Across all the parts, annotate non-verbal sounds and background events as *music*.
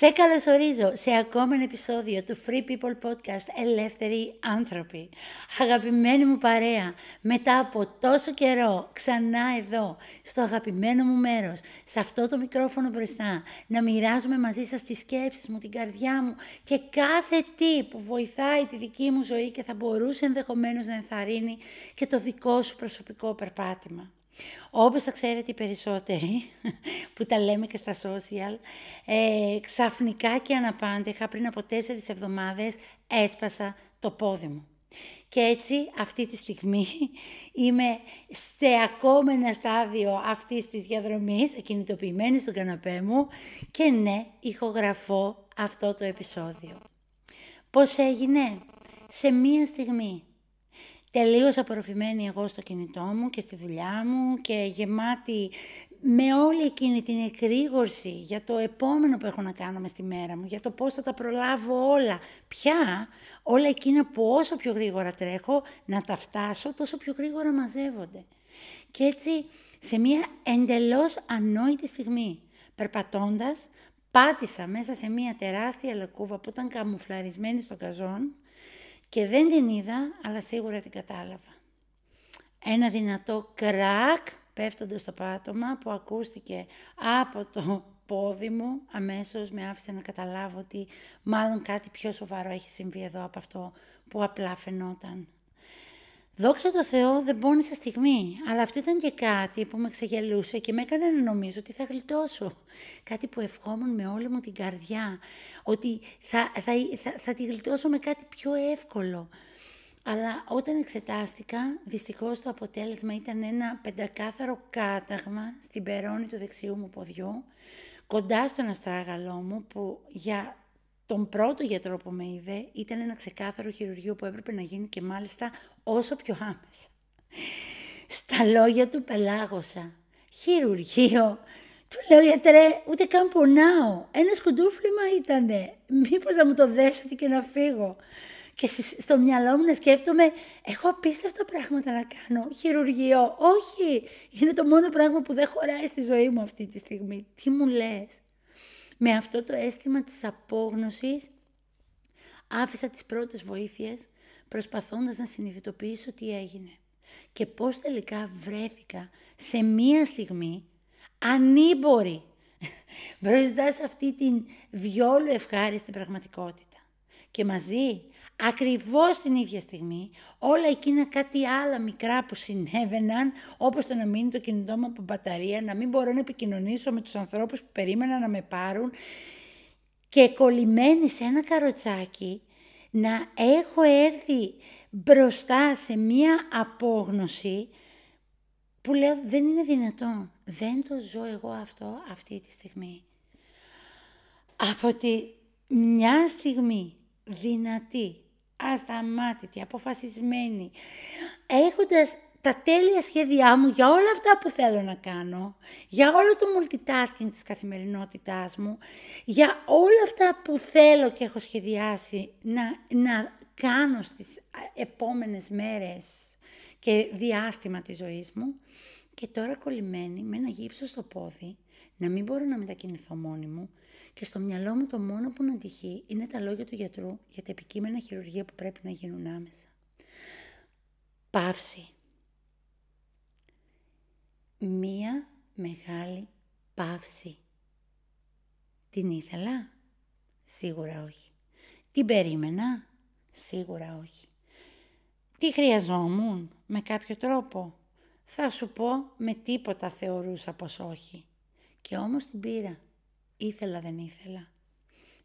Σε καλωσορίζω σε ακόμα ένα επεισόδιο του Free People Podcast Ελεύθεροι Άνθρωποι. Αγαπημένη μου παρέα, μετά από τόσο καιρό, ξανά εδώ, στο αγαπημένο μου μέρος, σε αυτό το μικρόφωνο μπροστά, να μοιράζομαι μαζί σας τις σκέψεις μου, την καρδιά μου και κάθε τι που βοηθάει τη δική μου ζωή και θα μπορούσε ενδεχομένως να ενθαρρύνει και το δικό σου προσωπικό περπάτημα. Όπως θα ξέρετε οι περισσότεροι *laughs* που τα λέμε και στα social, ε, ξαφνικά και αναπάντεχα πριν από τέσσερις εβδομάδες έσπασα το πόδι μου. Και έτσι αυτή τη στιγμή *laughs* είμαι σε ακόμα ένα στάδιο αυτής της διαδρομής, ακινητοποιημένης στον καναπέ μου και ναι, ηχογραφώ αυτό το επεισόδιο. Πώς έγινε; Σε μία στιγμή τελείως απορροφημένη εγώ στο κινητό μου και στη δουλειά μου και γεμάτη με όλη εκείνη την εκρήγορση για το επόμενο που έχω να κάνω μες στη μέρα μου, για το πώς θα τα προλάβω όλα. Πια όλα εκείνα που όσο πιο γρήγορα τρέχω να τα φτάσω, τόσο πιο γρήγορα μαζεύονται. Και έτσι σε μια εντελώς ανόητη στιγμή, περπατώντας, πάτησα μέσα σε μια τεράστια λακκούβα που ήταν καμουφλαρισμένη στο καζόν και δεν την είδα, αλλά σίγουρα την κατάλαβα. Ένα δυνατό κρακ πέφτοντας στο πάτωμα που ακούστηκε από το πόδι μου αμέσως με άφησε να καταλάβω ότι μάλλον κάτι πιο σοβαρό έχει συμβεί εδώ από αυτό που απλά φαινόταν. Δόξα τω Θεώ δεν πόνισα στιγμή, αλλά αυτό ήταν και κάτι που με ξεγελούσε και με έκανε να νομίζω ότι θα γλιτώσω. Κάτι που ευχόμουν με όλη μου την καρδιά, ότι θα, θα, θα, θα τη γλιτώσω με κάτι πιο εύκολο. Αλλά όταν εξετάστηκα, δυστυχώς το αποτέλεσμα ήταν ένα πεντακάθαρο κάταγμα στην περώνη του δεξιού μου ποδιού, κοντά στον αστράγαλό μου, που για τον πρώτο γιατρό που με είδε ήταν ένα ξεκάθαρο χειρουργείο που έπρεπε να γίνει και μάλιστα όσο πιο άμεσα. Στα λόγια του πελάγωσα. Χειρουργείο. Του λέω γιατρέ, ούτε καν πονάω. Ένα σκουντούφλημα ήτανε. Μήπως να μου το δέσετε και να φύγω. Και στο μυαλό μου να σκέφτομαι, έχω απίστευτα πράγματα να κάνω. Χειρουργείο, όχι. Είναι το μόνο πράγμα που δεν χωράει στη ζωή μου αυτή τη στιγμή. Τι μου λες; Με αυτό το αίσθημα της απόγνωσης άφησα τις πρώτες βοήθειες προσπαθώντας να συνειδητοποιήσω τι έγινε και πώς τελικά βρέθηκα σε μία στιγμή ανήμπορη μπροστά σε αυτή την διόλου ευχάριστη πραγματικότητα. Και μαζί ακριβώς την ίδια στιγμή όλα εκείνα κάτι άλλα μικρά που συνέβαιναν, όπως το να μείνει το κινητό μου από μπαταρία, να μην μπορώ να επικοινωνήσω με τους ανθρώπους που περίμεναν να με πάρουν και κολλημένη σε ένα καροτσάκι να έχω έρθει μπροστά σε μία απόγνωση που λέω δεν είναι δυνατόν, δεν το ζω εγώ αυτό αυτή τη στιγμή. Από τη μια στιγμή δυνατή, ασταμάτητη, αποφασισμένη, έχοντας τα τέλεια σχέδιά μου για όλα αυτά που θέλω να κάνω, για όλο το multitasking της καθημερινότητάς μου, για όλα αυτά που θέλω και έχω σχεδιάσει να, να κάνω στις επόμενες μέρες και διάστημα της ζωής μου. Και τώρα κολλημένη με ένα γύψος στο πόδι, να μην μπορώ να μετακινηθώ μόνη μου και στο μυαλό μου το μόνο που να τυχεί είναι τα λόγια του γιατρού για τα επικείμενα χειρουργία που πρέπει να γίνουν άμεσα. Παύση. Μία μεγάλη παύση. Την ήθελα; Σίγουρα όχι. Την περίμενα; Σίγουρα όχι. Τι χρειαζόμουν; Με κάποιο τρόπο; Θα σου πω με τίποτα θεωρούσα πως όχι. Και όμως την πήρα ήθελα δεν ήθελα.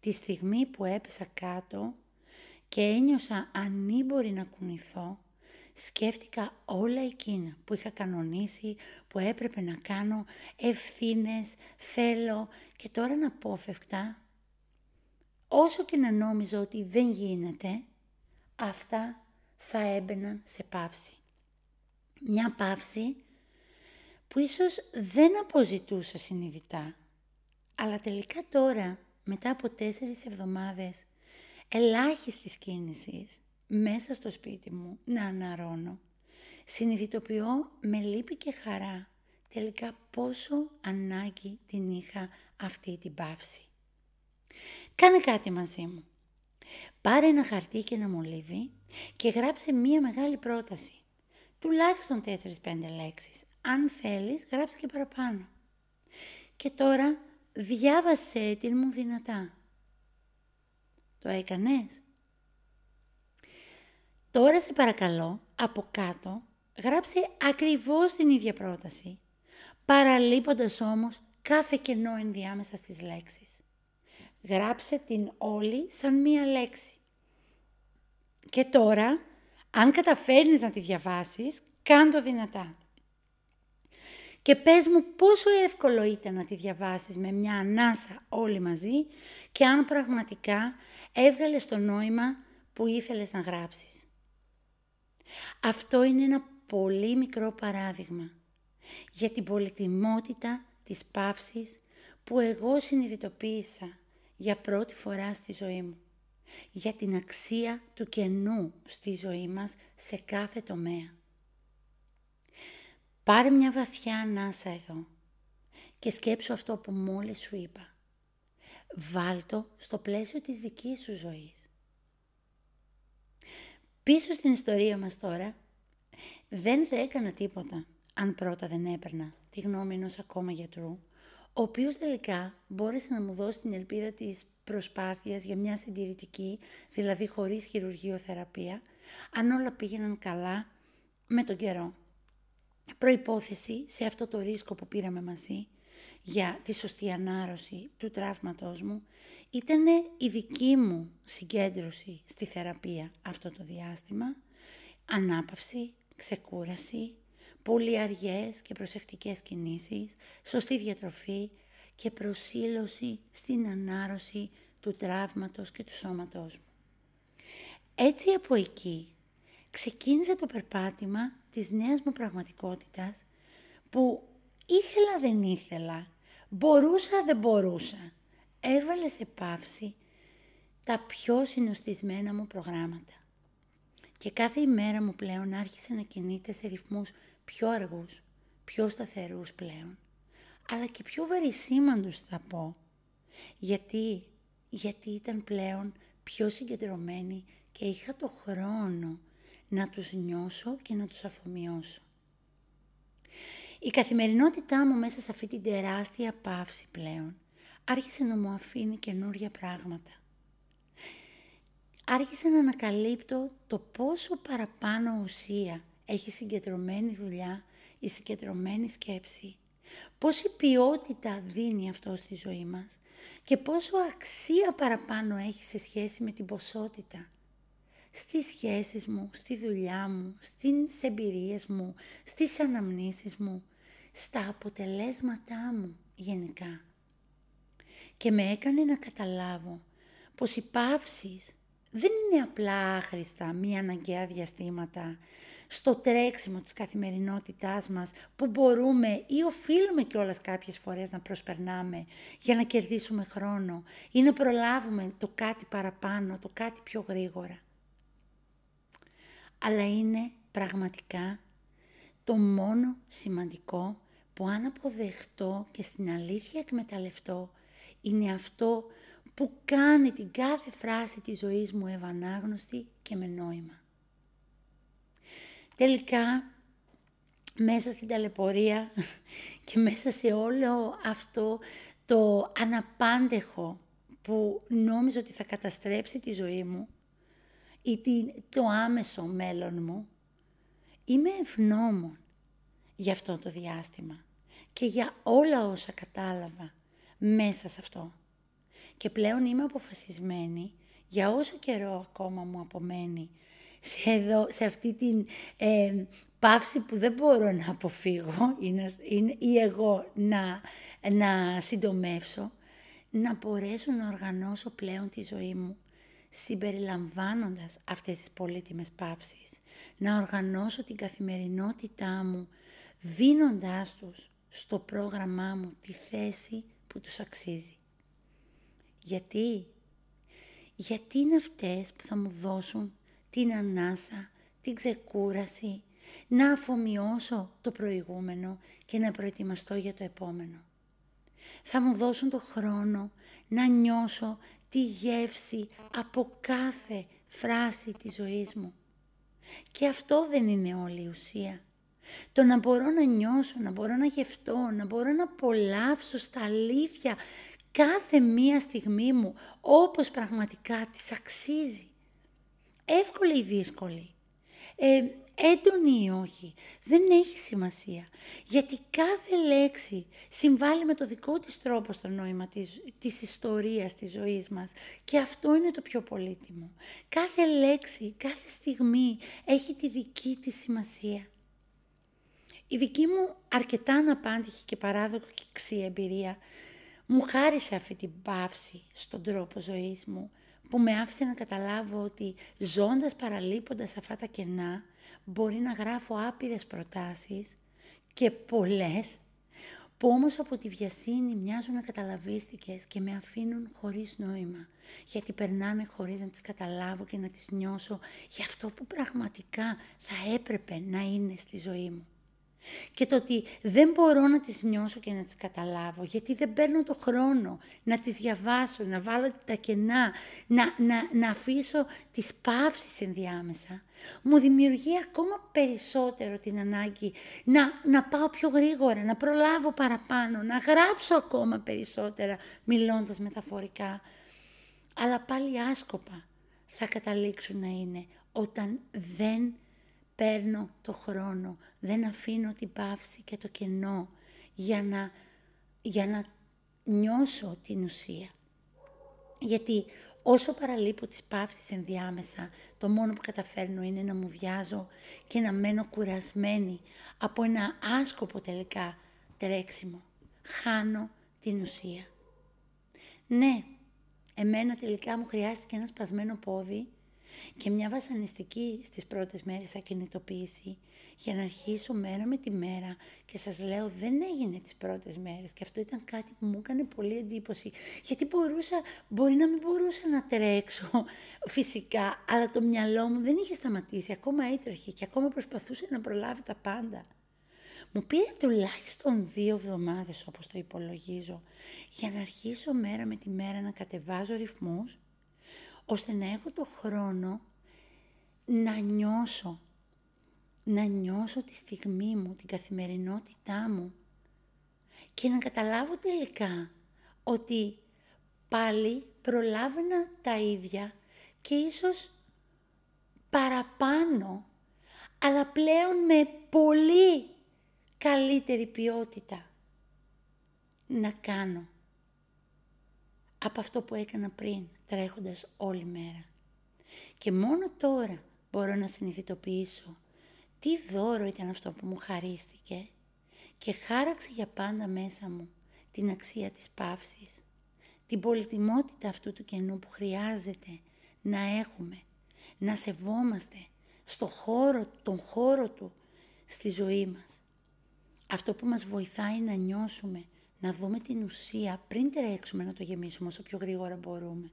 Τη στιγμή που έπεσα κάτω και ένιωσα ανήμπορη να κουνηθώ, σκέφτηκα όλα εκείνα που είχα κανονίσει, που έπρεπε να κάνω, ευθύνες, θέλω και τώρα να απόφευκτα, όσο και να νόμιζα ότι δεν γίνεται, αυτά θα έμπαιναν σε παύση. Μια παύση που ίσως δεν αποζητούσα συνειδητά, αλλά τελικά τώρα, μετά από τέσσερις εβδομάδες ελάχιστης κίνησης, μέσα στο σπίτι μου να αναρώνω, συνειδητοποιώ με λύπη και χαρά τελικά πόσο ανάγκη την είχα αυτή την παύση. Κάνε κάτι μαζί μου. Πάρε ένα χαρτί και ένα μολύβι και γράψε μία μεγάλη πρόταση. Τουλάχιστον 4-5 λέξεις. Αν θέλεις, γράψε και παραπάνω. Και τώρα διάβασέ την μου δυνατά. Το έκανες; Τώρα σε παρακαλώ, από κάτω, γράψε ακριβώς την ίδια πρόταση, παραλείποντας όμως κάθε κενό ενδιάμεσα στις λέξεις. Γράψε την όλη σαν μία λέξη. Και τώρα, αν καταφέρνεις να τη διαβάσεις, κάν δυνατά. Και πες μου πόσο εύκολο ήταν να τη διαβάσεις με μια ανάσα όλοι μαζί και αν πραγματικά έβγαλες το νόημα που ήθελες να γράψεις. Αυτό είναι ένα πολύ μικρό παράδειγμα για την πολυτιμότητα της παύσης που εγώ συνειδητοποίησα για πρώτη φορά στη ζωή μου. Για την αξία του κενού στη ζωή μας σε κάθε τομέα. Πάρε μια βαθιά ανάσα εδώ και σκέψου αυτό που μόλις σου είπα. Βάλτο στο πλαίσιο της δικής σου ζωής. Πίσω στην ιστορία μας τώρα, δεν θα έκανα τίποτα αν πρώτα δεν έπαιρνα τη γνώμη ενός ακόμα γιατρού, ο οποίος τελικά μπόρεσε να μου δώσει την ελπίδα της προσπάθειας για μια συντηρητική, δηλαδή χωρίς χειρουργείο-θεραπεία, αν όλα πήγαιναν καλά με τον καιρό. Προϋπόθεση σε αυτό το ρίσκο που πήραμε μαζί για τη σωστή ανάρρωση του τραύματός μου ήταν η δική μου συγκέντρωση στη θεραπεία αυτό το διάστημα, ανάπαυση, ξεκούραση, πολύ αργές και προσεκτικές κινήσεις, σωστή διατροφή και προσήλωση στην ανάρρωση του τραύματος και του σώματός μου. Έτσι από εκεί ξεκίνησε το περπάτημα της νέας μου πραγματικότητας που ήθελα δεν ήθελα, μπορούσα δεν μπορούσα, έβαλε σε πάυση τα πιο συνοστισμένα μου προγράμματα. Και κάθε ημέρα μου πλέον άρχισε να κινείται σε ρυθμούς πιο αργούς, πιο σταθερούς πλέον, αλλά και πιο βαρισίμαντους θα πω. Γιατί, γιατί ήταν πλέον πιο συγκεντρωμένη και είχα το χρόνο να τους νιώσω και να τους αφομοιώσω. Η καθημερινότητά μου μέσα σε αυτή την τεράστια παύση πλέον άρχισε να μου αφήνει καινούρια πράγματα. Άρχισε να ανακαλύπτω το πόσο παραπάνω ουσία έχει συγκεντρωμένη δουλειά, η συγκεντρωμένη σκέψη. Πόση ποιότητα δίνει αυτό στη ζωή μας και πόσο αξία παραπάνω έχει σε σχέση με την ποσότητα. Στις σχέσεις μου, στη δουλειά μου, στις εμπειρίες μου, στις αναμνήσεις μου, στα αποτελέσματά μου γενικά. Και με έκανε να καταλάβω πως οι παύσεις δεν είναι απλά άχρηστα μία αναγκαία διαστήματα στο τρέξιμο της καθημερινότητάς μας που μπορούμε ή οφείλουμε κιόλας κάποιες φορές να προσπερνάμε για να κερδίσουμε χρόνο ή να προλάβουμε το κάτι παραπάνω, το κάτι πιο γρήγορα. Αλλά είναι πραγματικά το μόνο σημαντικό που αν αποδεχτώ και στην αλήθεια εκμεταλλευτώ είναι αυτό που κάνει την κάθε φράση της ζωής μου ευανάγνωστη και με νόημα. Τελικά, μέσα στην ταλαιπωρία *laughs* και μέσα σε όλο αυτό το αναπάντεχο που νόμιζα ότι θα καταστρέψει τη ζωή μου ή το άμεσο μέλλον μου, είμαι ευγνώμων για αυτό το διάστημα και για όλα όσα κατάλαβα μέσα σε αυτό. Και πλέον είμαι αποφασισμένη για όσο καιρό ακόμα μου απομένει σε, εδώ, σε αυτή την ε, παύση που δεν μπορώ να αποφύγω ή, να, ή, εγώ να, να συντομεύσω, να μπορέσω να οργανώσω πλέον τη ζωή μου συμπεριλαμβάνοντας αυτές τις πολύτιμες πάυσεις, να οργανώσω την καθημερινότητά μου, δίνοντάς τους στο πρόγραμμά μου τη θέση που τους αξίζει. Γιατί; Γιατί είναι αυτές που θα μου δώσουν την ανάσα, την ξεκούραση, να αφομοιώσω το προηγούμενο και να προετοιμαστώ για το επόμενο. Θα μου δώσουν το χρόνο να νιώσω τη γεύση από κάθε φράση της ζωής μου. Και αυτό δεν είναι όλη η ουσία. Το να μπορώ να νιώσω, να μπορώ να γευτώ, να μπορώ να απολαύσω στα αλήθεια κάθε μία στιγμή μου όπως πραγματικά της αξίζει. Εύκολη ή δύσκολη. Ε, έντονη ή όχι, δεν έχει σημασία. Γιατί κάθε λέξη συμβάλλει με το δικό της τρόπο στο νόημα της, της ιστορίας της ζωής μας. Και αυτό είναι το πιο πολύτιμο. Κάθε λέξη, κάθε στιγμή έχει τη δική της σημασία. Η δική μου αρκετά αναπάντηχη και παράδοξη εμπειρία μου χάρισε αυτή την παύση στον τρόπο ζωής μου που με άφησε να καταλάβω ότι ζώντας παραλείποντας αυτά τα κενά μπορεί να γράφω άπειρες προτάσεις και πολλές που όμως από τη βιασύνη μοιάζουν να καταλαβίστηκες και με αφήνουν χωρίς νόημα, γιατί περνάνε χωρίς να τις καταλάβω και να τις νιώσω για αυτό που πραγματικά θα έπρεπε να είναι στη ζωή μου. Και το ότι δεν μπορώ να τις νιώσω και να τις καταλάβω, γιατί δεν παίρνω το χρόνο να τις διαβάσω, να βάλω τα κενά, να, να, να αφήσω τις παύσεις ενδιάμεσα, μου δημιουργεί ακόμα περισσότερο την ανάγκη να, να πάω πιο γρήγορα, να προλάβω παραπάνω, να γράψω ακόμα περισσότερα μιλώντας μεταφορικά. Αλλά πάλι άσκοπα θα καταλήξουν να είναι όταν δεν παίρνω το χρόνο, δεν αφήνω την παύση και το κενό για να, για να νιώσω την ουσία. Γιατί όσο παραλείπω τις παύσεις ενδιάμεσα, το μόνο που καταφέρνω είναι να μου βιάζω και να μένω κουρασμένη από ένα άσκοπο τελικά τρέξιμο. Χάνω την ουσία. Ναι, εμένα τελικά μου χρειάστηκε ένα σπασμένο πόδι και μια βασανιστική στις πρώτες μέρες ακινητοποίηση για να αρχίσω μέρα με τη μέρα. Και σας λέω δεν έγινε τις πρώτες μέρες. Και αυτό ήταν κάτι που μου έκανε πολύ εντύπωση. Γιατί μπορούσα, μπορεί να μην μπορούσα να τρέξω *laughs* φυσικά αλλά το μυαλό μου δεν είχε σταματήσει, ακόμα έτρεχε και ακόμα προσπαθούσε να προλάβει τα πάντα. Μου πήρε τουλάχιστον δύο εβδομάδες όπως το υπολογίζω για να αρχίσω μέρα με τη μέρα να κατεβάζω ρυθμούς ώστε να έχω το χρόνο να νιώσω, να νιώσω τη στιγμή μου, την καθημερινότητά μου και να καταλάβω τελικά ότι πάλι προλάβαινα τα ίδια και ίσως παραπάνω, αλλά πλέον με πολύ καλύτερη ποιότητα να κάνω από αυτό που έκανα πριν, τρέχοντας όλη μέρα. Και μόνο τώρα μπορώ να συνειδητοποιήσω τι δώρο ήταν αυτό που μου χαρίστηκε και χάραξε για πάντα μέσα μου την αξία της παύσης, την πολυτιμότητα αυτού του κενού που χρειάζεται να έχουμε, να σεβόμαστε στο χώρο, τον χώρο του στη ζωή μας. Αυτό που μας βοηθάει να νιώσουμε να δούμε την ουσία πριν τρέξουμε να το γεμίσουμε όσο πιο γρήγορα μπορούμε.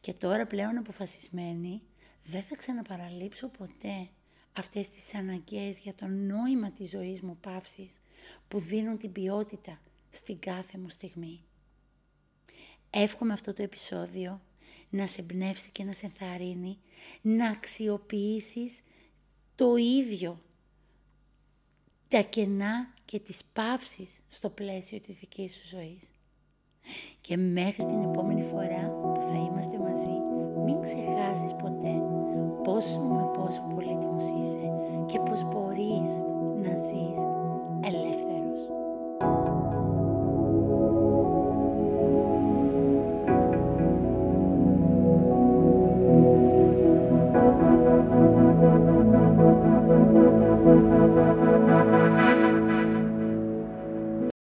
Και τώρα πλέον αποφασισμένη δεν θα ξαναπαραλείψω ποτέ αυτές τις αναγκαίες για το νόημα της ζωής μου παύσης που δίνουν την ποιότητα στην κάθε μου στιγμή. Εύχομαι αυτό το επεισόδιο να σε εμπνεύσει και να σε ενθαρρύνει να αξιοποιήσεις το ίδιο τα κενά και τις παύσεις στο πλαίσιο της δικής σου ζωής. Και μέχρι την επόμενη φορά που θα είμαστε μαζί, μην ξεχάσεις ποτέ πόσο μα πόσο πολύτιμος είσαι και πως μπορείς να ζεις ελεύθερα.